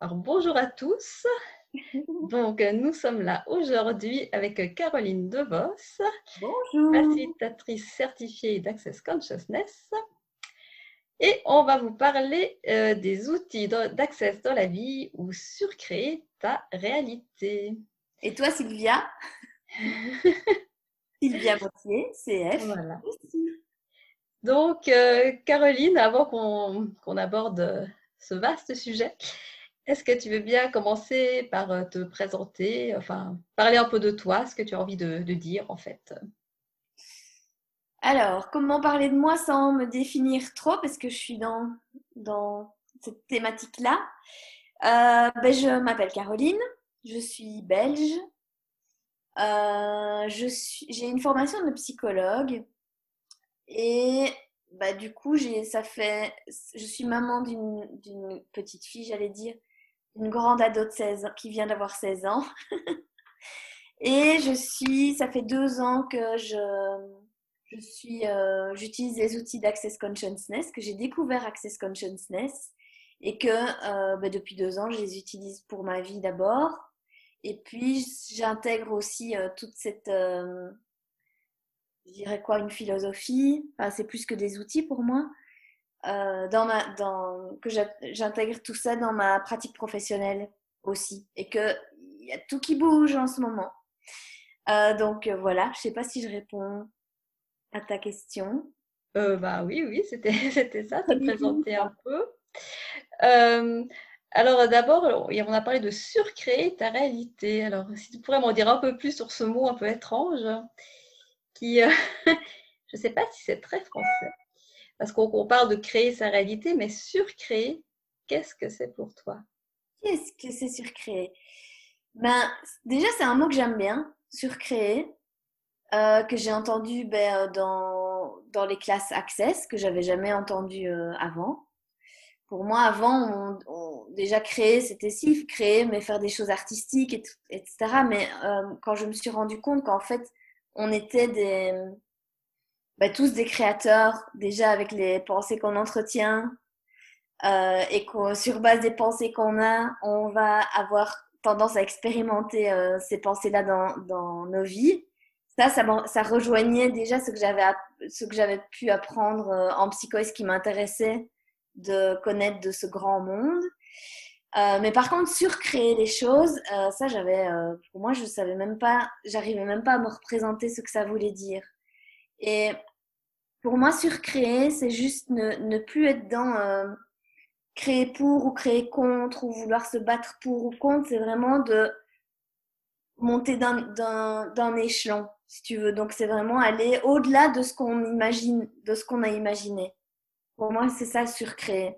Alors bonjour à tous. Donc nous sommes là aujourd'hui avec Caroline DeVos, Bonjour. facilitatrice certifiée d'Access Consciousness. Et on va vous parler euh, des outils d'access dans la vie ou surcréer ta réalité. Et toi, Sylvia? Sylvia Vautier, CF. Voilà. Donc, euh, Caroline, avant qu'on aborde euh, ce vaste sujet, est-ce que tu veux bien commencer par euh, te présenter, enfin, parler un peu de toi, ce que tu as envie de, dire en fait? Alors, comment parler de moi sans me définir trop, parce que je suis dans, cette thématique-là. Ben, Je m'appelle Caroline, je suis belge, j'ai une formation de psychologue. Et bah, du coup, ça fait, je suis maman d'une petite fille, j'allais dire, une grande ado de 16 ans, qui vient d'avoir 16 ans. Et je suis, ça fait deux ans que je, je suis, euh, j'utilise les outils d'Access Consciousness, que j'ai découvert Access Consciousness et que euh, bah, depuis deux ans, je les utilise pour ma vie d'abord. Et puis, j'intègre aussi euh, toute cette, je dirais quoi, une philosophie. c'est plus que des outils pour moi. Euh, dans ma, dans, que j'intègre tout ça dans ma pratique professionnelle aussi. Et qu'il y a tout qui bouge en ce moment. Euh, donc euh, voilà, je ne sais pas si je réponds à ta question. bah oui, oui, c'était, c'était ça, te présenter un peu. alors d'abord, on a parlé de surcréer ta réalité. Alors si tu pourrais m'en dire un peu plus sur ce mot un peu étrange qui, je ne sais pas si c'est très français, parce qu'on parle de créer sa réalité, mais surcréer, qu'est-ce que c'est pour toi? Qu'est-ce que c'est surcréer? Ben, Déjà, c'est un mot que j'aime bien, surcréer, euh, que j'ai entendu ben, euh, dans, dans les classes Access, que j'avais jamais entendu avant. Pour moi, avant, on, déjà créer, c'était si, créer, mais faire des choses artistiques, etc. Mais quand je me suis rendu compte qu'en fait, on était des, bah, tous des créateurs, déjà avec les pensées qu'on entretient, euh, et que sur base des pensées qu'on a, on va avoir tendance à expérimenter euh, ces pensées-là dans, nos vies. Ça, ça, rejoignait déjà ce que j'avais, ce que j'avais pu apprendre euh, en psycho et ce qui m'intéressait de connaître de ce grand monde. Euh, mais par contre, surcréer les choses, euh, ça, j'avais, euh, pour moi, je savais même pas, j'arrivais même pas à me représenter ce que ça voulait dire. Et pour moi, surcréer, c'est juste ne, plus être dans créer pour ou créer contre ou vouloir se battre pour ou contre. C'est vraiment de monter d'un échelon, si tu veux. Donc, c'est vraiment aller au-delà de ce qu'on imagine, de ce qu'on a imaginé. Pour moi, c'est ça, surcréer.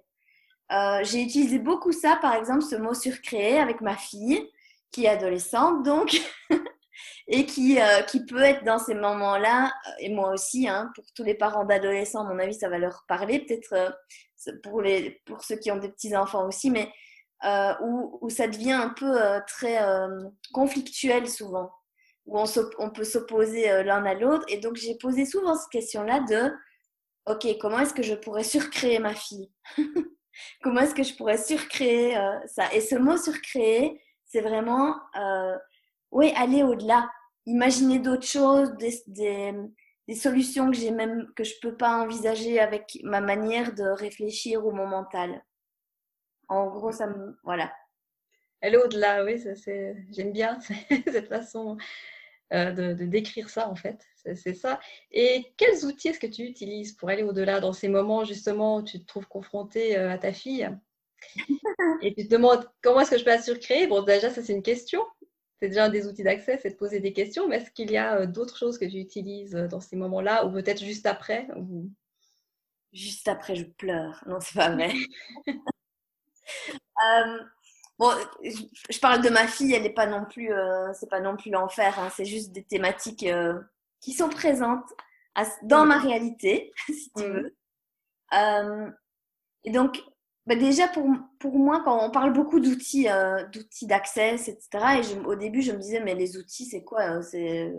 Euh, j'ai utilisé beaucoup ça, par exemple, ce mot surcréé avec ma fille, qui est adolescente, donc, et qui, euh, qui peut être dans ces moments-là, euh, et moi aussi, hein, pour tous les parents d'adolescents, à mon avis, ça va leur parler, peut-être pour, les, pour ceux qui ont des petits-enfants aussi, mais où, où, ça devient un peu très conflictuel souvent, où on, on peut s'opposer l'un à l'autre. Et donc, j'ai posé souvent cette question-là de, OK, comment est-ce que je pourrais surcréer ma fille? Comment est-ce que je pourrais surcréer euh, ça? Et ce mot surcréer, c'est vraiment, euh, oui, aller au-delà, imaginer d'autres choses, des, solutions que j'ai même que je peux pas envisager avec ma manière de réfléchir ou mon mental. En gros, ça me, voilà. Aller au-delà, oui, j'aime bien cette façon euh, de, décrire ça en fait. C'est ça. Et quels outils est-ce que tu utilises pour aller au-delà dans ces moments justement où tu te trouves confronté euh, à ta fille? Et tu te demandes comment est-ce que je peux la surcréer Bon, déjà, ça c'est une question. C'est déjà un des outils d'accès, c'est de poser des questions. Mais est-ce qu'il y a euh, d'autres choses que tu utilises dans ces moments-là ou peut-être juste après Juste après, je pleure. Non, c'est pas vrai. Bon, je parle de ma fille, elle n'est pas non plus, euh, c'est pas non plus l'enfer. Hein, c'est juste des thématiques euh, qui sont présentes dans ma réalité, si tu veux. Euh, et donc, bah déjà pour, pour moi, quand on parle beaucoup d'outils, d'outils d'accès, etc. Et au début, je me disais, mais les outils, c'est quoi C'est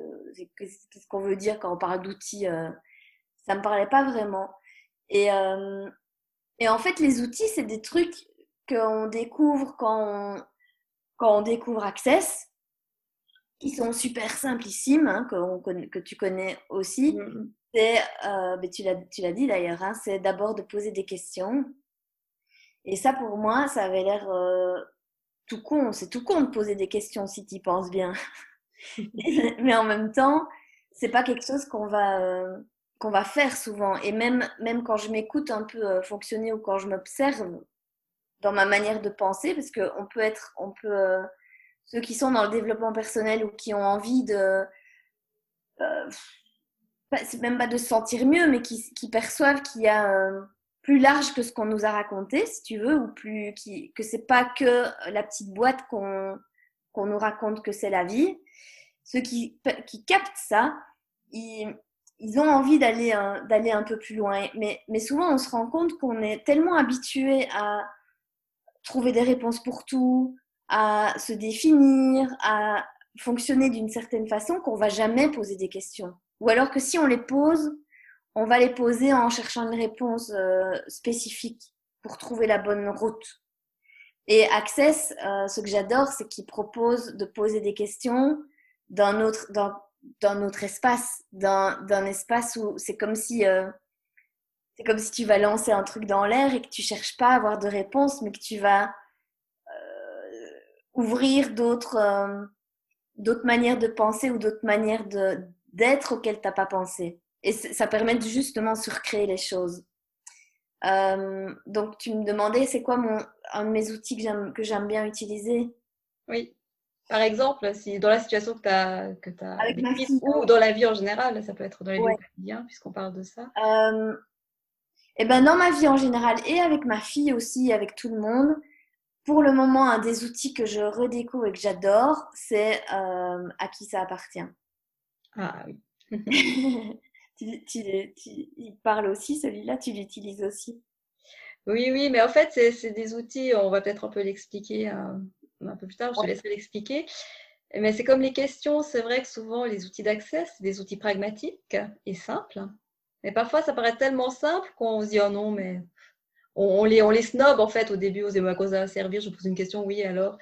qu'est-ce qu'on veut dire quand on parle d'outils Ça me parlait pas vraiment. Et et en fait, les outils, c'est des trucs qu'on découvre quand on, quand on découvre Access, qui sont super simplissimes, hein, que, que, tu connais aussi, mm-hmm. c'est, euh, ben, tu l'as dit d'ailleurs, hein, c'est d'abord de poser des questions. Et ça, pour moi, ça avait l'air euh, tout con. C'est tout con de poser des questions si tu y penses bien. Mais en même temps, c'est pas quelque chose qu'on va, euh, qu'on va faire souvent. Et même, même quand je m'écoute un peu fonctionner ou quand je m'observe dans ma manière de penser, parce qu'on peut être, on peut ceux qui sont dans le développement personnel ou qui ont envie de. Euh, c'est même pas de se sentir mieux, mais qui, perçoivent qu'il y a euh, plus large que ce qu'on nous a raconté, si tu veux, ou plus qui, que c'est pas que la petite boîte qu'on qu'on nous raconte que c'est la vie. Ceux qui, qui captent ça, ils, ils ont envie d'aller un, d'aller un peu plus loin. Mais, mais souvent, on se rend compte qu'on est tellement habitué à trouver des réponses pour tout, à se définir, à fonctionner d'une certaine façon qu'on va jamais poser des questions. Ou alors que si on les pose, on va les poser en cherchant une réponse euh, spécifique pour trouver la bonne route. Et Access, euh, ce que j'adore, c'est qu'il propose de poser des questions dans notre, dans, dans notre espace, dans, dans un espace où c'est comme si euh, c'est comme si tu vas lancer un truc dans l'air et que tu cherches pas à avoir de réponse, mais que tu vas ouvrir d'autres euh, d'autres manières de penser ou d'autres manières d'être auxquelles tu n'as pas pensé. Et ça permet de justement surcréer les choses. Euh, donc, tu me demandais, c'est quoi mon, un de mes outils que j'aime bien utiliser? Oui. Par exemple, si dans la situation que tu as, que as Avec ou dans la vie en général, ça peut être dans les ouais. deux puisqu'on parle de ça. Euh, et eh ben, dans ma vie en général et avec ma fille aussi, avec tout le monde, pour le moment, un des outils que je redécouvre et que j'adore, c'est euh, à qui ça appartient. Ah oui. tu, il parle aussi, celui-là, tu l'utilises aussi. Oui, oui, mais en fait, c'est des outils, on va peut-être un peu l'expliquer euh, un, peu plus tard, je te laisserai l'expliquer. Mais c'est comme les questions, c'est vrai que souvent les outils d'accès, c'est des outils pragmatiques et simples. Mais parfois, ça paraît tellement simple qu'on se dit, oh non, mais on, les, on les snob en fait au début, on se dit à quoi ça va servir, je pose une question, oui alors?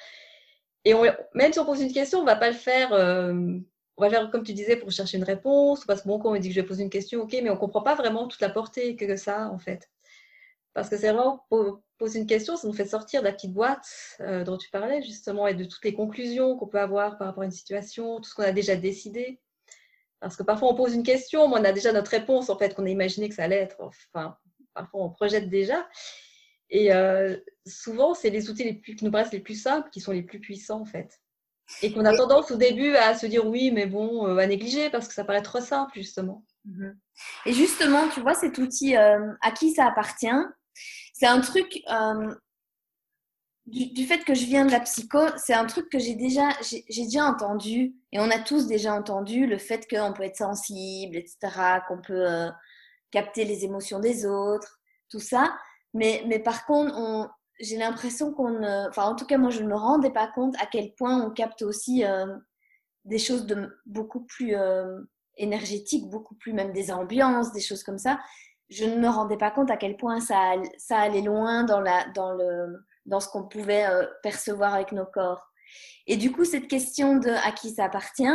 Et même si on pose une question, on va pas le faire, euh, on va faire comme tu disais pour chercher une réponse, parce que bon, quand on me dit que je vais poser une question, ok, mais on comprend pas vraiment toute la portée que ça en fait. Parce que c'est vraiment poser une question, ça nous fait sortir de la petite boîte euh, dont tu parlais justement et de toutes les conclusions qu'on peut avoir par rapport à une situation, tout ce qu'on a déjà décidé. Parce que parfois on pose une question, mais on a déjà notre réponse en fait qu'on a imaginé que ça allait être. Enfin, parfois on projette déjà. Et euh, souvent, c'est les outils les plus, qui nous paraissent les plus simples qui sont les plus puissants en fait. Et qu'on a tendance au début à se dire oui, mais bon, euh, à négliger parce que ça paraît trop simple justement. Mhm. Et justement, tu vois, cet outil, euh, à qui ça appartient C'est un truc, du, fait que je viens de la psycho, c'est un truc que j'ai déjà, j'ai déjà entendu, et on a tous déjà entendu, le fait qu'on peut être sensible, etc., qu'on peut capter les émotions des autres, tout ça. Mais, mais par contre, j'ai l'impression qu'on, enfin en tout cas moi je ne me rendais pas compte à quel point on capte aussi euh, des choses de beaucoup plus euh, énergétiques, beaucoup plus même des ambiances, des choses comme ça. Je ne me rendais pas compte à quel point ça, ça allait loin dans, la, dans, le, dans ce qu'on pouvait euh, percevoir avec nos corps. Et du coup, cette question de à qui ça appartient,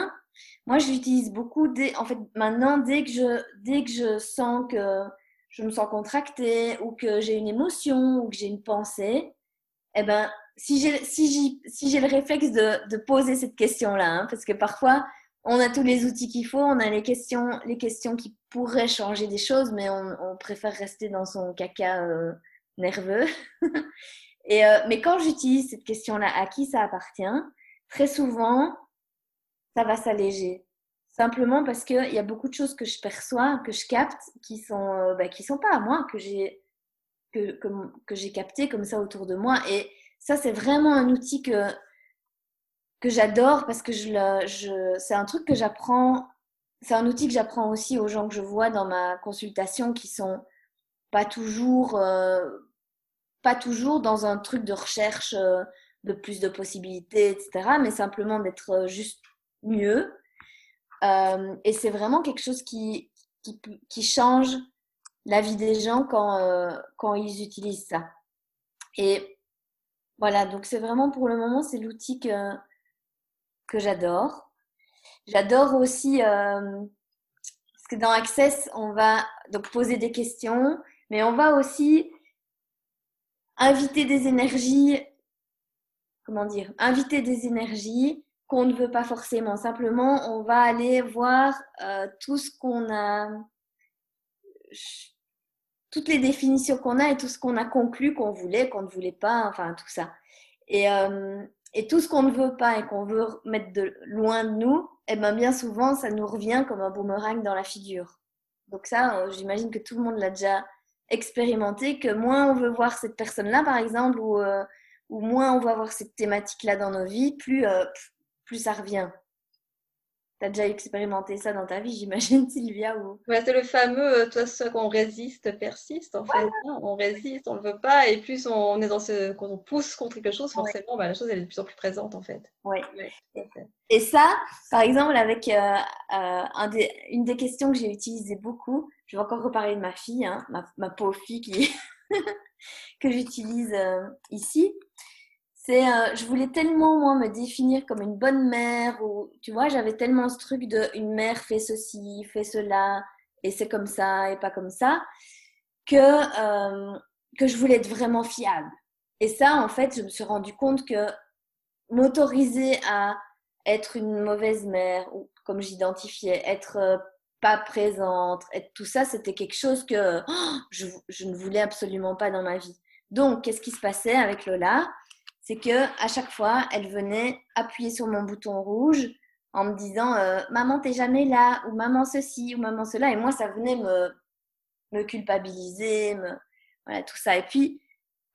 moi, je l'utilise beaucoup. Dès, en fait, maintenant, dès que, je, dès que je sens que je me sens contractée ou que j'ai une émotion ou que j'ai une pensée, eh ben, si j'ai si si le réflexe de, de, poser cette question-là, hein, parce que parfois, on a tous les outils qu'il faut, on a les questions, les questions qui pourraient changer des choses, mais on, préfère rester dans son caca euh, nerveux. Et, euh, mais quand j'utilise cette question-là, à qui ça appartient, très souvent, ça va s'alléger. Simplement parce qu'il y a beaucoup de choses que je perçois, que je capte, qui sont, euh, bah, qui sont pas à moi, que j'ai que, que, j'ai capté comme ça autour de moi. Et ça, c'est vraiment un outil que, que j'adore parce que je, c'est un truc que j'apprends, c'est un outil que j'apprends aussi aux gens que je vois dans ma consultation qui sont pas toujours, euh, pas toujours dans un truc de recherche euh, de plus de possibilités, etc., mais simplement d'être juste mieux. Euh, et c'est vraiment quelque chose qui, qui, change la vie des gens quand, euh, quand ils utilisent ça. Et Voilà, donc c'est vraiment pour le moment, c'est l'outil que, que j'adore. J'adore aussi, euh, parce que dans Access, on va donc poser des questions, mais on va aussi inviter des énergies, comment dire, inviter des énergies qu'on ne veut pas forcément. Simplement, on va aller voir euh, tout ce qu'on a, toutes les définitions qu'on a et tout ce qu'on a conclu qu'on voulait, qu'on ne voulait pas, enfin tout ça. Et, euh, et tout ce qu'on ne veut pas et qu'on veut mettre de loin de nous, eh ben bien souvent, ça nous revient comme un boomerang dans la figure. Donc ça, euh, j'imagine que tout le monde l'a déjà expérimenté, que moins on veut voir cette personne-là, par exemple, ou, moins on va voir cette thématique-là dans nos vies, plus ça revient. Tu as déjà expérimenté ça dans ta vie, j'imagine, Sylvia ou... ouais, C'est le fameux euh, toi, ce qu'on résiste persiste, en fait. Hein. On résiste, on ne le veut pas, et plus on est dans ce. Quand on pousse contre quelque chose, forcément, bah, la chose elle est de plus en plus présente, en fait. Oui. et ça, par exemple, avec euh, euh, un des, une des questions que j'ai utilisées beaucoup, je vais encore reparler de ma fille, hein, ma, ma, pauvre fille qui... que j'utilise ici c'est euh, je voulais tellement moi me définir comme une bonne mère ou tu vois j'avais tellement ce truc de une mère fait ceci fait cela et c'est comme ça et pas comme ça que euh, que je voulais être vraiment fiable. Et ça en fait je me suis rendu compte que m'autoriser à être une mauvaise mère ou comme j'identifiais être euh, pas présente être tout ça c'était quelque chose que oh, je, je ne voulais absolument pas dans ma vie. Donc qu'est-ce qui se passait avec Lola? C'est que à chaque fois, elle venait appuyer sur mon bouton rouge en me disant euh, maman t'es jamais là ou maman ceci ou maman cela et moi ça venait me me culpabiliser, voilà tout ça. Et puis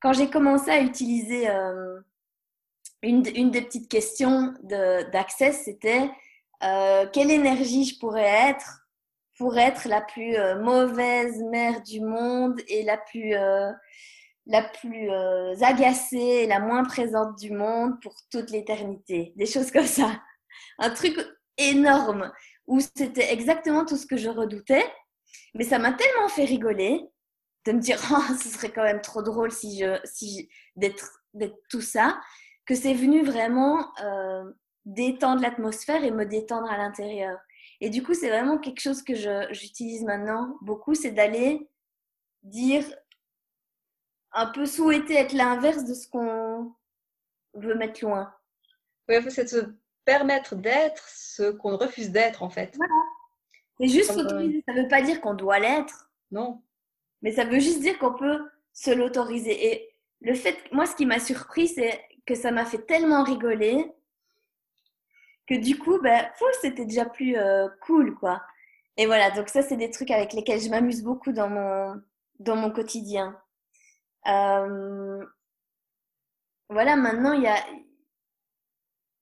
quand j'ai commencé à utiliser euh, une, une, des petites questions d'accès, c'était euh, quelle énergie je pourrais être pour être la plus mauvaise mère du monde et la plus la plus euh, agacée la moins présente du monde pour toute l'éternité. Des choses comme ça. Un truc énorme où c'était exactement tout ce que je redoutais. Mais ça m'a tellement fait rigoler de me dire oh, ce serait quand même trop drôle si je, si d'être, tout ça que c'est venu vraiment euh, détendre l'atmosphère et me détendre à l'intérieur. Et du coup, c'est vraiment quelque chose que j'utilise maintenant beaucoup, c'est d'aller dire un peu souhaiter être l'inverse de ce qu'on veut mettre loin. Oui, c'est de se permettre d'être ce qu'on refuse d'être, en fait. Voilà. C'est juste s'autoriser. Ça ne veut pas dire qu'on doit l'être. Non. Mais ça veut juste dire qu'on peut se l'autoriser. Et le fait, moi, ce qui m'a surpris, c'est que ça m'a fait tellement rigoler que du coup, ben, c'était déjà plus euh, cool, quoi. Et voilà, donc ça, c'est des trucs avec lesquels je m'amuse beaucoup dans mon, dans mon quotidien. Euh, voilà, maintenant, il y a.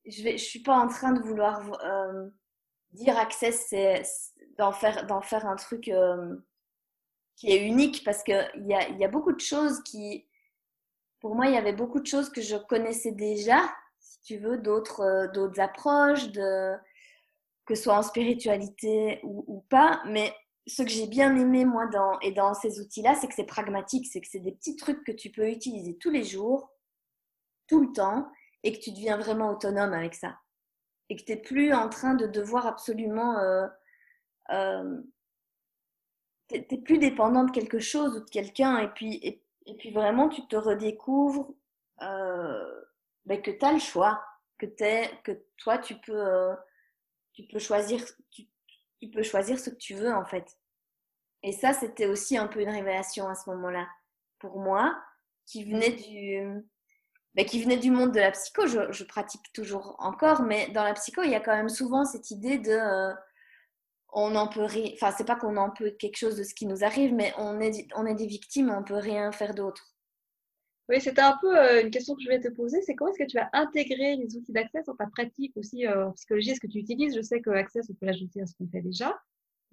Je ne suis pas en train de vouloir euh, dire Access, c'est d'en faire, faire un truc euh, qui est unique parce qu'il y a, y a beaucoup de choses qui. Pour moi, il y avait beaucoup de choses que je connaissais déjà, si tu veux, d'autres, d'autres approches, de, que ce soit en spiritualité ou, ou pas, mais ce que j'ai bien aimé, moi, dans, et dans ces outils-là, c'est que c'est pragmatique, c'est que c'est des petits trucs que tu peux utiliser tous les jours, tout le temps, et que tu deviens vraiment autonome avec ça. Et que tu n'es plus en train de devoir absolument... Euh, euh, tu n'es plus dépendant de quelque chose ou de quelqu'un, et puis, et, puis vraiment, tu te redécouvres euh, ben, que tu as le choix, que, es, que toi, tu peux, euh, tu peux choisir... Tu, tu peux choisir ce que tu veux en fait. Et ça, c'était aussi un peu une révélation à ce moment-là pour moi, qui venait du, ben, qui venait du monde de la psycho. Je, pratique toujours encore, mais dans la psycho, il y a quand même souvent cette idée de euh, on en peut rien. Enfin, c'est pas qu'on en peut quelque chose de ce qui nous arrive, mais on est, on est des victimes, on peut rien faire d'autre. Oui, c'était un peu euh, une question que je voulais te poser, c'est comment est-ce que tu as intégré les outils d'accès dans ta pratique aussi euh, en psychologie? Est-ce que tu utilises? Je sais que Access, on peut l'ajouter à ce qu'on fait déjà,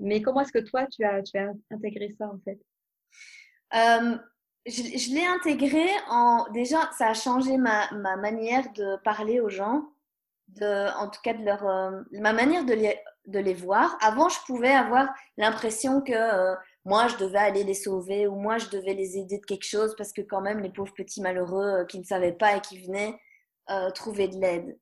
mais comment est-ce que toi, tu as, tu as intégré ça en fait? Euh, Je, l'ai intégré en... Déjà, ça a changé ma, ma, manière de parler aux gens, de, en tout cas de leur, ma manière de les, de les voir. Avant, je pouvais avoir l'impression que moi je devais aller les sauver ou moi je devais les aider de quelque chose parce que quand même les pauvres petits malheureux euh, qui ne savaient pas et qui venaient euh, trouver de l'aide.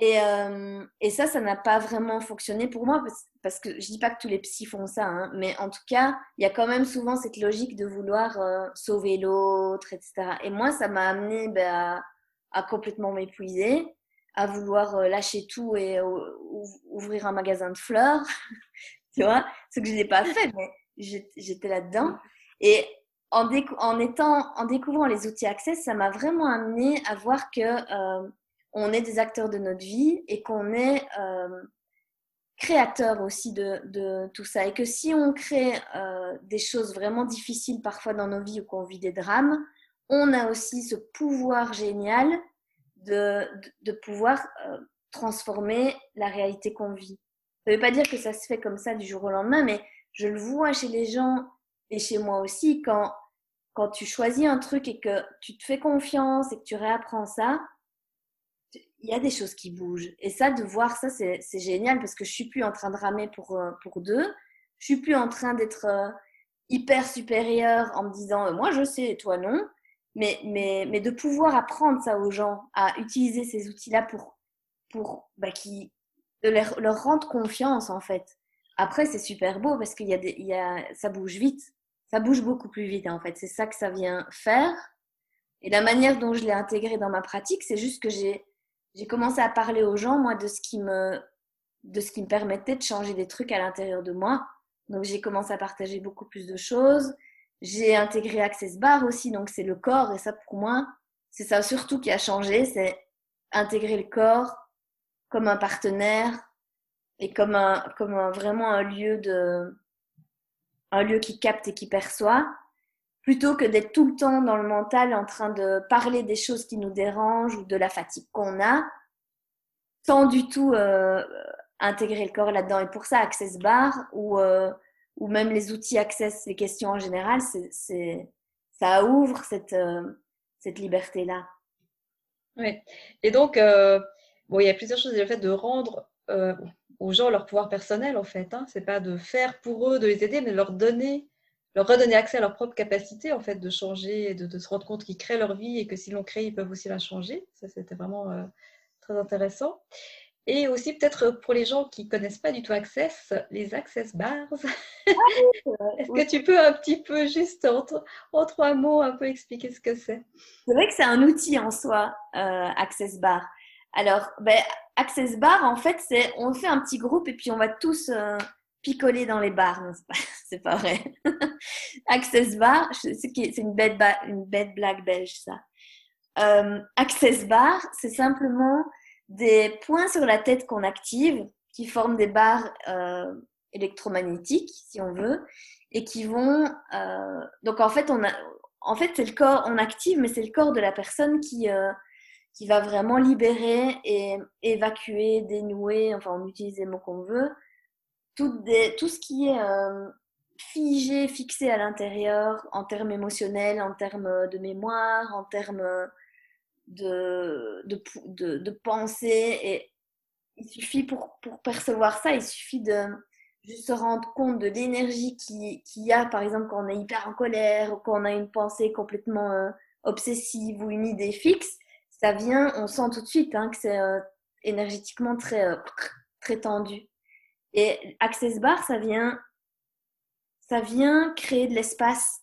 Et, euh, et, ça, ça n'a pas vraiment fonctionné pour moi parce, que je dis pas que tous les psys font ça, hein, mais en tout cas, il y a quand même souvent cette logique de vouloir sauver l'autre, etc. Et moi, ça m'a amené ben, à, complètement m'épuiser, à vouloir lâcher tout et ouvrir un magasin de fleurs, tu vois, ce que je n'ai pas fait, mais j'étais là-dedans. Et en, découvrant les outils Access, ça m'a vraiment amené à voir que euh, on est des acteurs de notre vie et qu'on est euh, créateur aussi de, tout ça. Et que si on crée euh, des choses vraiment difficiles parfois dans nos vies ou qu'on vit des drames, on a aussi ce pouvoir génial de, de, de pouvoir transformer la réalité qu'on vit. Ça ne veut pas dire que ça se fait comme ça du jour au lendemain, mais je le vois chez les gens et chez moi aussi, quand, quand tu choisis un truc et que tu te fais confiance et que tu réapprends ça, il y a des choses qui bougent. Et ça, de voir ça, c'est génial parce que je suis plus en train de ramer pour, euh, pour deux. Je suis plus en train d'être euh, hyper supérieure en me disant euh, moi je sais et toi non. Mais, mais, mais de pouvoir apprendre ça aux gens, à utiliser ces outils-là pour, pour bah, qui, leur, leur rendre confiance en fait. Après, c'est super beau parce qu'il y a, des, il y a ça bouge vite. Ça bouge beaucoup plus vite en fait. C'est ça que ça vient faire. Et la manière dont je l'ai intégré dans ma pratique, c'est juste que j'ai, j'ai commencé à parler aux gens, moi, de ce qui me, de ce qui me permettait de changer des trucs à l'intérieur de moi. Donc, j'ai commencé à partager beaucoup plus de choses. J'ai intégré Access Bar aussi, donc c'est le corps. Et ça, pour moi, c'est ça surtout qui a changé, c'est intégrer le corps comme un partenaire, et comme, un, comme vraiment un lieu, de, un lieu qui capte et qui perçoit, plutôt que d'être tout le temps dans le mental en train de parler des choses qui nous dérangent ou de la fatigue qu'on a, sans du tout euh, intégrer le corps là-dedans. Et pour ça, Access Bar ou, euh, ou même les outils Access, les questions en général, c'est, ça ouvre cette, euh, cette liberté-là. Oui. Et donc, bon, il y a plusieurs choses. Le fait de rendre aux gens leur pouvoir personnel, en fait. Hein. C'est pas de faire pour eux, de les aider, mais de leur donner, leur redonner accès à leur propre capacité, en fait, de changer, et de, se rendre compte qu'ils créent leur vie et que s'ils l'ont créée, ils peuvent aussi la changer. Ça, c'était vraiment euh, très intéressant. Et aussi, peut-être pour les gens qui connaissent pas du tout Access, les Access Bars. Ah Est-ce que tu peux un petit peu, juste en, trois mots, un peu expliquer ce que c'est? C'est vrai que c'est un outil en soi, euh, Access Bar. Alors, ben, Access Bar, en fait, c'est on fait un petit groupe et puis on va tous euh, picoler dans les bars. C'est pas, vrai. Access Bar, c'est une bête, une blague belge, ça. Euh, Access Bar, c'est simplement des points sur la tête qu'on active qui forment des barres euh, électromagnétiques, si on veut, et qui vont. donc, en fait, c'est le corps, on active, mais c'est le corps de la personne qui qui va vraiment libérer et évacuer, dénouer, enfin on utilise les mots qu'on veut, tout, ce qui est euh, figé, fixé à l'intérieur en termes émotionnels, en termes de mémoire, en termes de, de, pensée. Et il suffit pour, pour, percevoir ça, il suffit de juste se rendre compte de l'énergie qu'il qui y a, par exemple, quand on est hyper en colère ou quand on a une pensée complètement euh, obsessive ou une idée fixe ça vient, on sent tout de suite hein, que c'est euh, énergétiquement très, euh, très tendu. Et Access Bar, ça vient, ça vient créer de l'espace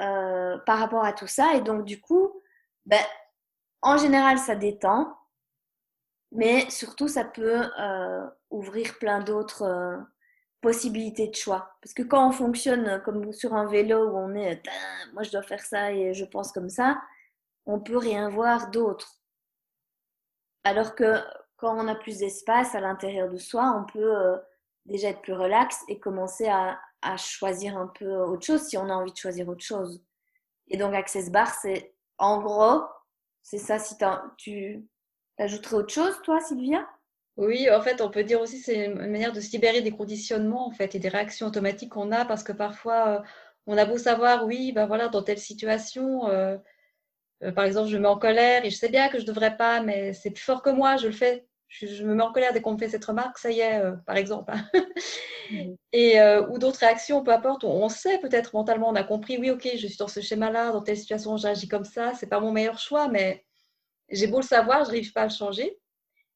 euh, par rapport à tout ça. Et donc, du coup, ben, en général, ça détend, mais surtout, ça peut ouvrir plein d'autres possibilités de choix. Parce que quand on fonctionne comme sur un vélo où on est, moi je dois faire ça et je pense comme ça, on peut rien voir d'autre. Alors que quand on a plus d'espace à l'intérieur de soi, on peut euh, déjà être plus relax et commencer à, choisir un peu autre chose si on a envie de choisir autre chose. Et donc Access Bar, c'est en gros, c'est ça. Si tu ajouterais autre chose, toi, Sylvia? Oui, en fait, on peut dire aussi c'est une manière de se libérer des conditionnements en fait et des réactions automatiques qu'on a parce que parfois euh, on a beau savoir, oui, ben voilà, dans telle situation, euh, euh, par exemple, je me mets en colère et je sais bien que je ne devrais pas, mais c'est plus fort que moi, je le fais je, me mets en colère dès qu'on me fait cette remarque, ça y est, par exemple. Hein. Et, ou d'autres réactions, peu importe, on, sait peut-être mentalement, on a compris, oui, ok, je suis dans ce schéma-là, dans telle situation, j'agis comme ça, c'est pas mon meilleur choix, mais j'ai beau le savoir, je n'arrive pas à le changer.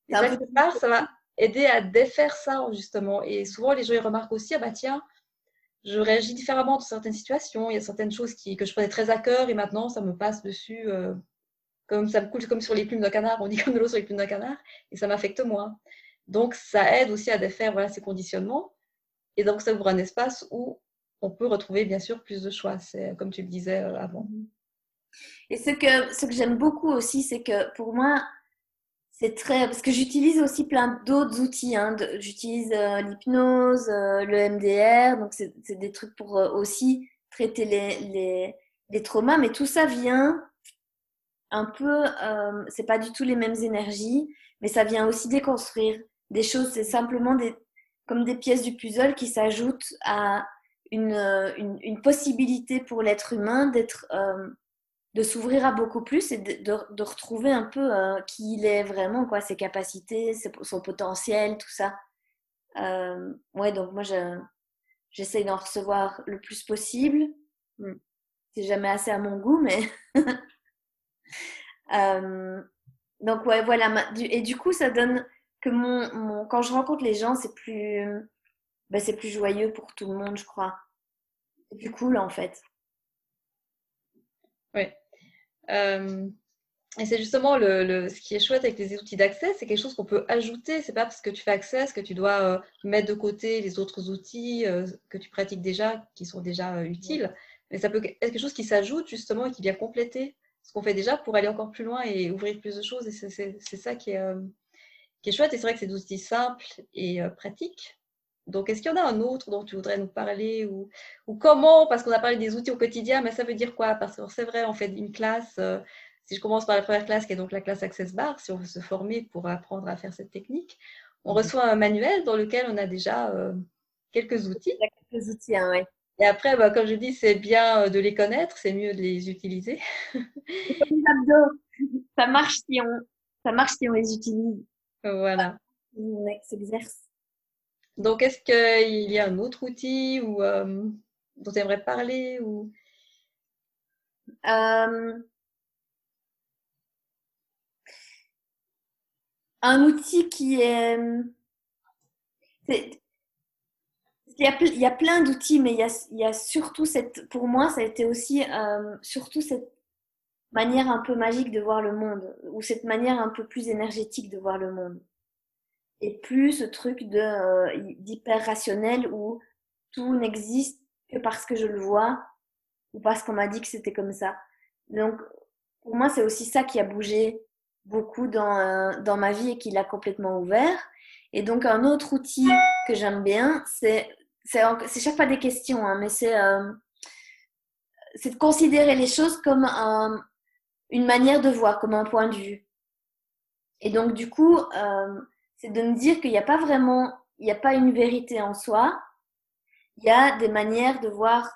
Et ça, ça va aider à défaire ça, justement. Et souvent, les gens ils remarquent aussi, ah bah tiens, je réagis différemment dans certaines situations. Il y a certaines choses qui, que je prenais très à cœur et maintenant, ça me passe dessus, euh, comme ça me coule comme sur les plumes d'un canard. On dit comme de l'eau sur les plumes d'un canard et ça m'affecte moins. Donc, ça aide aussi à défaire ces conditionnements. Et donc, ça ouvre un espace où on peut retrouver, bien sûr, plus de choix. C'est comme tu le disais euh, avant. Et ce que j'aime beaucoup aussi, c'est que pour moi, c'est très parce que j'utilise aussi plein d'autres outils. Hein. J'utilise euh, l'hypnose, euh, le MDR, donc c'est des trucs pour euh, aussi traiter les, les, les, traumas. Mais tout ça vient un peu, c'est pas du tout les mêmes énergies, mais ça vient aussi déconstruire des choses. C'est simplement des comme des pièces du puzzle qui s'ajoutent à une, une, une, possibilité pour l'être humain d'être de s'ouvrir à beaucoup plus et de, de, retrouver un peu euh, qui il est vraiment, quoi, ses capacités, son potentiel, tout ça. Euh, ouais, donc moi, j'essaye d'en recevoir le plus possible. Hmm. C'est jamais assez à mon goût, mais. euh, donc, ouais, voilà. Et du coup, ça donne que mon, mon quand je rencontre les gens, c'est plus, ben, c'est plus joyeux pour tout le monde, je crois. C'est plus cool, en fait. Oui. Euh, et c'est justement le, ce qui est chouette avec les outils d'accès, c'est quelque chose qu'on peut ajouter. C'est pas parce que tu fais accès que tu dois euh, mettre de côté les autres outils euh, que tu pratiques déjà, qui sont déjà utiles. Mais ça peut être quelque chose qui s'ajoute justement et qui vient compléter ce qu'on fait déjà pour aller encore plus loin et ouvrir plus de choses. Et c'est ça qui est, qui est chouette. Et c'est vrai que c'est des outils simples et pratiques. Donc, est-ce qu'il y en a un autre dont tu voudrais nous parler ou, ou comment? Parce qu'on a parlé des outils au quotidien, mais ça veut dire quoi? Parce que c'est vrai, on fait une classe. Euh, si je commence par la première classe, qui est donc la classe Access Bar, si on veut se former pour apprendre à faire cette technique, on mhm. reçoit un manuel dans lequel on a déjà euh, quelques outils. Quelques outils, hein, oui. Et après, bah, comme je dis, c'est bien euh, de les connaître, c'est mieux de les utiliser. Ça marche si on, ça marche si on les utilise. Voilà. On s'exerce. Donc, est-ce qu'il y a un autre outil ou, euh, dont tu aimerais parler ou... Euh, un outil qui est... il, y a, il y a plein d'outils, mais il y, a, surtout cette... Pour moi, ça a été aussi euh, surtout cette manière un peu magique de voir le monde, ou cette manière un peu plus énergétique de voir le monde et plus ce truc euh, d'hyper rationnel où tout n'existe que parce que je le vois ou parce qu'on m'a dit que c'était comme ça. Donc pour moi c'est aussi ça qui a bougé beaucoup dans euh, dans ma vie et qui l'a complètement ouvert. Et donc un autre outil que j'aime bien c'est c'est chaque fois des questions hein, mais c'est euh, de considérer les choses comme un, une manière de voir, comme un point de vue. Et donc du coup c'est de me dire qu'il n'y a pas vraiment, il n'y a pas une vérité en soi. Il y a des manières de voir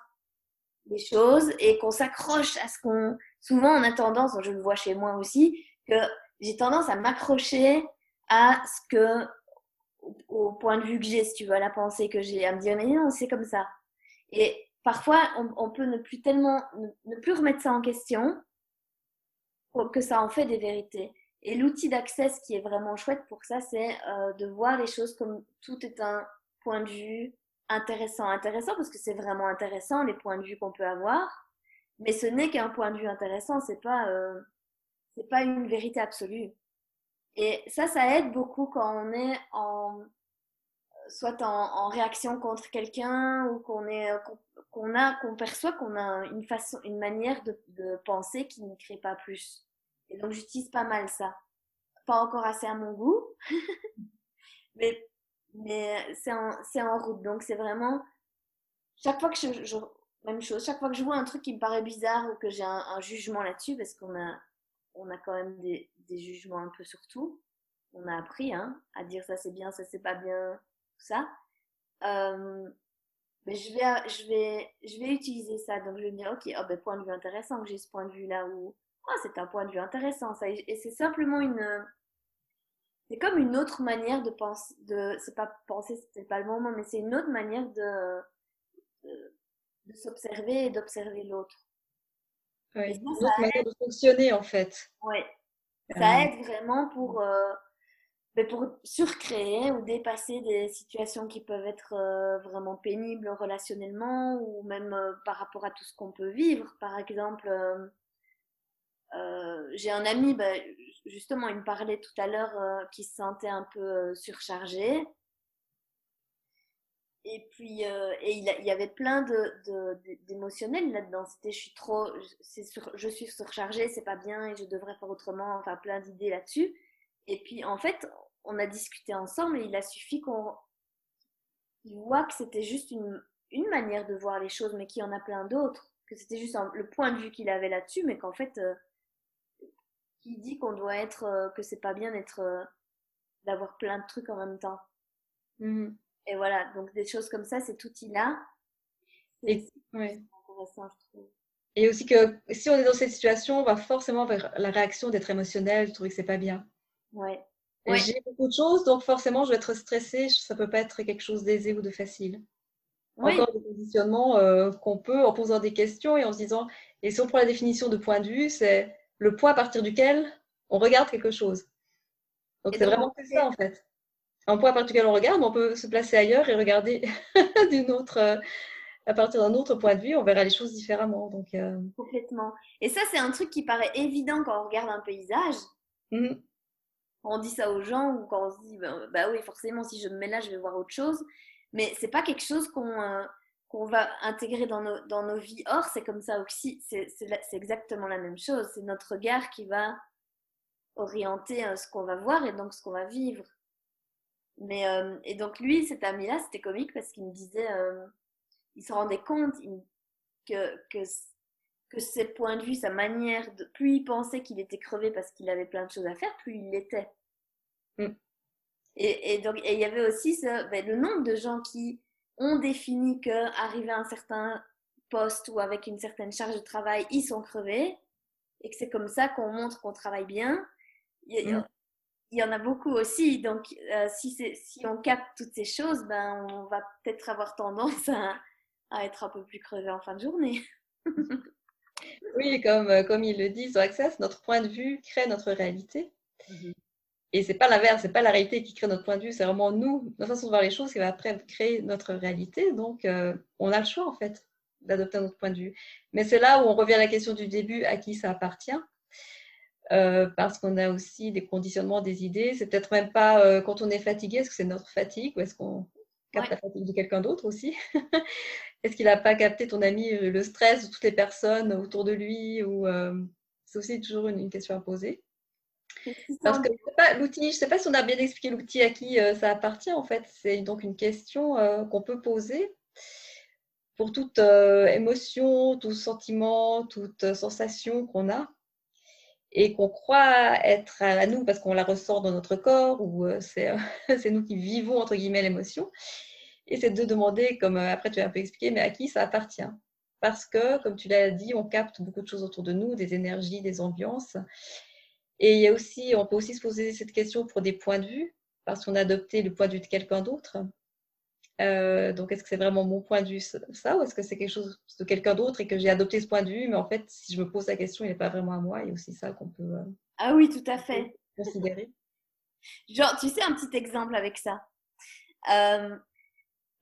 les choses et qu'on s'accroche à ce qu'on. Souvent, on a tendance, je le vois chez moi aussi, que j'ai tendance à m'accrocher à ce que, au point de vue que j'ai, si tu veux, la pensée que j'ai, à me dire, mais non, c'est comme ça. Et parfois, on, peut ne plus tellement, ne plus remettre ça en question que ça en fait des vérités. Et l'outil d'accès qui est vraiment chouette pour ça, c'est euh, de voir les choses comme tout est un point de vue intéressant. Intéressant parce que c'est vraiment intéressant les points de vue qu'on peut avoir, mais ce n'est qu'un point de vue intéressant, c'est pas, euh, c'est pas une vérité absolue. Et ça, ça aide beaucoup quand on est en, soit en, réaction contre quelqu'un ou qu'on est, qu'on a, qu'on perçoit qu'on a une façon, une manière de, de penser qui ne crée pas plus. Et donc, j'utilise pas mal ça. Pas encore assez à mon goût, mais, mais c'est en, en, route. Donc, c'est vraiment. Chaque fois que je, Même chose, chaque fois que je vois un truc qui me paraît bizarre ou que j'ai un, jugement là-dessus, parce qu'on a, on a quand même des, des, jugements un peu sur tout. On a appris hein, à dire ça c'est bien, ça c'est pas bien, tout ça. Euh, mais je vais, je, vais, je vais utiliser ça. Donc, je vais me dire, ok, oh, ben, point de vue intéressant que j'ai ce point de vue là où, ah, c'est un point de vue intéressant. Ça. Et c'est simplement une, c'est comme une autre manière de penser, de, c'est pas penser, c'est pas le moment, mais c'est une autre manière de, de, s'observer et d'observer l'autre. Oui, une autre manière de fonctionner en fait. Oui, ça aide vraiment pour, euh, ben, pour surcréer ou dépasser des situations qui peuvent être euh, vraiment pénibles relationnellement ou même euh, par rapport à tout ce qu'on peut vivre. Par exemple, j'ai un ami, ben, justement, il me parlait tout à l'heure qui se sentait un peu surchargé. Et puis, il, y avait plein d'émotionnels de, là-dedans. C'était je suis trop, je suis surchargée, c'est pas bien et je devrais faire autrement. Enfin, plein d'idées là-dessus. Et puis, en fait, on a discuté ensemble et il a suffi qu'on voit que c'était juste une, manière de voir les choses, mais qu'il y en a plein d'autres. Que c'était juste le point de vue qu'il avait là-dessus, mais qu'en fait, euh, il dit qu'on doit être, euh, que c'est pas bien d'être, euh, d'avoir plein de trucs en même temps. Mmh. Et voilà, donc des choses comme ça, cet outil-là, c'est intéressant, je trouve. Et aussi que si on est dans cette situation, on va forcément vers la réaction d'être émotionnel, de trouver que c'est pas bien. Ouais. J'ai beaucoup de choses, donc forcément, je vais être stressée. Ça peut pas être quelque chose d'aisé ou de facile. Encore des conditionnements euh, qu'on peut en posant des questions et en se disant, et si on prend la définition de point de vue, c'est le point à partir duquel on regarde quelque chose. Donc c'est vraiment ça en fait. Un point à partir duquel on regarde, on peut se placer ailleurs et regarder d'une autre, euh, à partir d'un autre point de vue, on verra les choses différemment. Donc, euh, Complètement. Et ça, c'est un truc qui paraît évident quand on regarde un paysage. Mmh on dit ça aux gens ou quand on se dit bah, bah, oui forcément si je me mets là je vais voir autre chose mais c'est pas quelque chose qu'on euh, qu'on va intégrer dans nos, dans nos vies or c'est comme ça aussi c'est exactement la même chose c'est notre regard qui va orienter euh, ce qu'on va voir et donc ce qu'on va vivre mais euh, et donc lui cet ami là c'était comique parce qu'il me disait il se rendait compte que, que que ses points de vue, sa manière de. Plus il pensait qu'il était crevé parce qu'il avait plein de choses à faire, plus il l'était. Mm. Et, donc, il y avait aussi ce, ben, le nombre de gens qui ont défini qu'arriver à un certain poste ou avec une certaine charge de travail, ils sont crevés et que c'est comme ça qu'on montre qu'on travaille bien. Il y, mm. y, en a beaucoup aussi. Donc, euh, si, si on capte toutes ces choses, ben, on va peut-être avoir tendance à, à être un peu plus crevé en fin de journée. Oui, comme, euh, comme il le dit sur Access, notre point de vue crée notre réalité. Mhm. Et c'est pas l'inverse, c'est pas la réalité qui crée notre point de vue, c'est vraiment nous, notre façon de voir les choses qui va après créer notre réalité. Donc, euh, on a le choix en fait d'adopter notre point de vue. Mais c'est là où on revient à la question du début, à qui ça appartient. Euh, parce qu'on a aussi des conditionnements, des idées. C'est peut-être même pas quand on est fatigué, est-ce que c'est notre fatigue ou est-ce qu'on capte la fatigue de quelqu'un d'autre aussi? Est-ce qu'il n'a pas capté ton ami euh, le stress de toutes les personnes autour de lui ou euh, C'est aussi toujours une, question à poser. Parce que l'outil, je ne sais pas si on a bien expliqué l'outil à qui euh, ça appartient en fait. C'est donc une question qu'on peut poser pour toute émotion, tout sentiment, toute sensation qu'on a et qu'on croit être à nous parce qu'on la ressort dans notre corps ou c'est nous qui vivons entre guillemets l'émotion. Et c'est de demander, comme euh, après tu as un peu expliqué, mais à qui ça appartient Parce que, comme tu l'as dit, on capte beaucoup de choses autour de nous, des énergies, des ambiances. Et il y a aussi, on peut aussi se poser cette question pour des points de vue, parce qu'on a adopté le point de vue de quelqu'un d'autre. Euh, donc, est-ce que c'est vraiment mon point de vue, ça, ou est-ce que c'est quelque chose de quelqu'un d'autre et que j'ai adopté ce point de vue, mais en fait, si je me pose la question, il n'est pas vraiment à moi. Il y a aussi ça qu'on peut. Euh, ah oui, tout à fait. Considérer. Genre, tu sais, un petit exemple avec ça. Euh,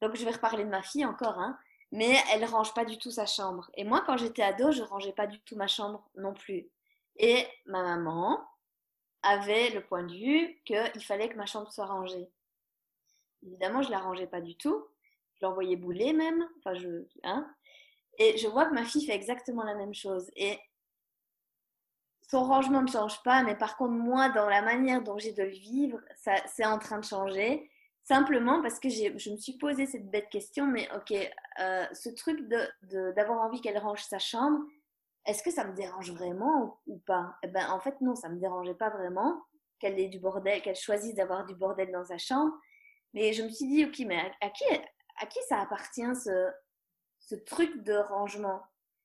donc je vais reparler de ma fille encore, hein, mais elle range pas du tout sa chambre. Et moi, quand j'étais ado, je rangeais pas du tout ma chambre non plus. Et ma maman avait le point de vue qu'il fallait que ma chambre soit rangée. Évidemment, je la rangeais pas du tout. Je l'envoyais bouler même. Enfin, je, hein. Et je vois que ma fille fait exactement la même chose. Et son rangement ne change pas, mais par contre, moi, dans la manière dont j'ai de le vivre, ça, c'est en train de changer. Simplement parce que je me suis posé cette bête question, mais ok, euh, ce truc d'avoir de, envie qu'elle range sa chambre, est-ce que ça me dérange vraiment ou, pas? Eh ben, En fait, non, ça me dérangeait pas vraiment qu'elle ait du bordel, qu'elle choisisse d'avoir du bordel dans sa chambre. Mais je me suis dit, ok, mais à, qui, à qui ça appartient ce, ce truc de rangement?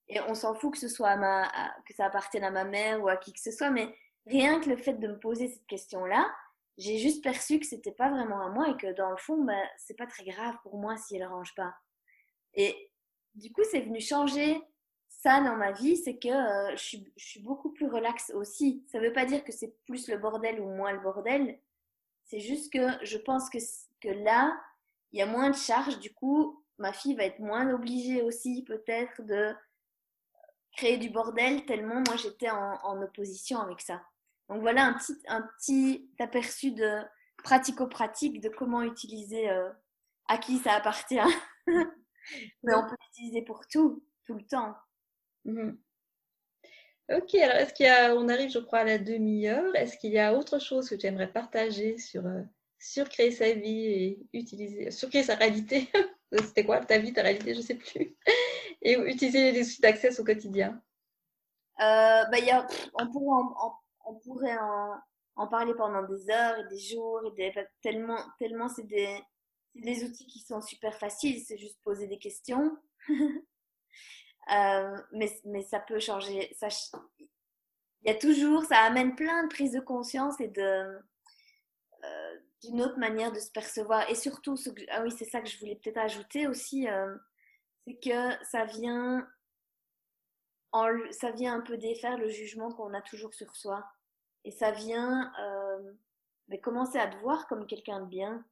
Et on s'en fout que ce soit à ma, que ça appartienne à ma mère ou à qui que ce soit, mais rien que le fait de me poser cette question-là, j'ai juste perçu que c'était pas vraiment à moi et que dans le fond, ben, c'est pas très grave pour moi si elle range pas. Et du coup, c'est venu changer ça dans ma vie, c'est que euh, je, suis, je, suis, beaucoup plus relaxe aussi. Ça veut pas dire que c'est plus le bordel ou moins le bordel. C'est juste que je pense que, que là, il y a moins de charges. Du coup, ma fille va être moins obligée aussi peut-être de créer du bordel tellement moi j'étais en, en, opposition avec ça. Donc voilà un petit, un petit aperçu de pratico-pratique de comment utiliser euh, à qui ça appartient. Mais on peut l'utiliser pour tout, tout le temps. Mhm. Ok, alors est-ce qu'il y a, on arrive je crois à la demi-heure, est-ce qu'il y a autre chose que tu aimerais partager sur, euh, sur créer sa vie et utiliser, sur créer sa réalité? C'était quoi? Ta vie, ta réalité, je ne sais plus. et utiliser les outils d'accès au quotidien euh, bah, y a, on pourrait, on pourrait en, parler pendant des heures et des jours, et des, tellement, tellement c'est des, des outils qui sont super faciles, c'est juste poser des questions. Euh, mais, mais ça peut changer. Ça, il y a toujours, ça amène plein de prises de conscience et de euh, d'une autre manière de se percevoir. Et surtout, ah oui, c'est ça que je voulais peut-être ajouter aussi, euh, c'est que ça vient, en, ça vient un peu défaire le jugement qu'on a toujours sur soi. Et ça vient commencer à te voir comme quelqu'un de bien.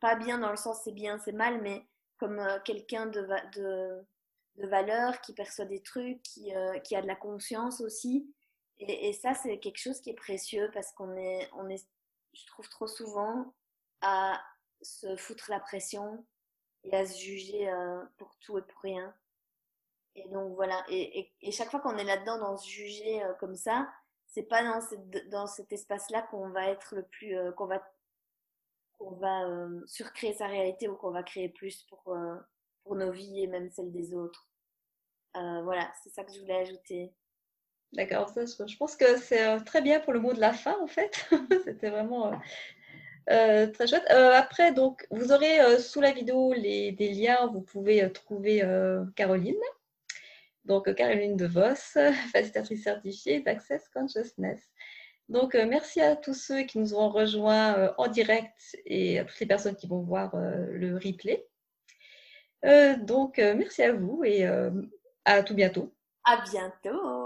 Pas bien dans le sens c'est bien, c'est mal, mais comme quelqu'un de, de valeur, qui perçoit des trucs, qui, euh, qui a de la conscience aussi. Et, et ça, c'est quelque chose qui est précieux parce qu'on est, on est, je trouve trop souvent, à se foutre la pression et à se juger euh, pour tout et pour rien. Et donc voilà, et, et, chaque fois qu'on est là-dedans, dans se juger euh, comme ça, c'est pas dans, cette, dans cet espace-là qu'on va être le plus, qu'on va, qu'on va surcréer sa réalité ou qu'on va créer plus pour, pour nos vies et même celles des autres. Euh, voilà, c'est ça que je voulais ajouter. D'accord, je pense que c'est euh, très bien pour le mot de la fin en fait. C'était vraiment euh, très chouette. après, donc, vous aurez sous la vidéo les, des liens, vous pouvez trouver Caroline. Donc, Caroline De Vos, facilitatrice certifiée d'Access Consciousness. Donc, merci à tous ceux qui nous ont rejoints en direct et à toutes les personnes qui vont voir le replay. donc, merci à vous et à tout bientôt. À bientôt.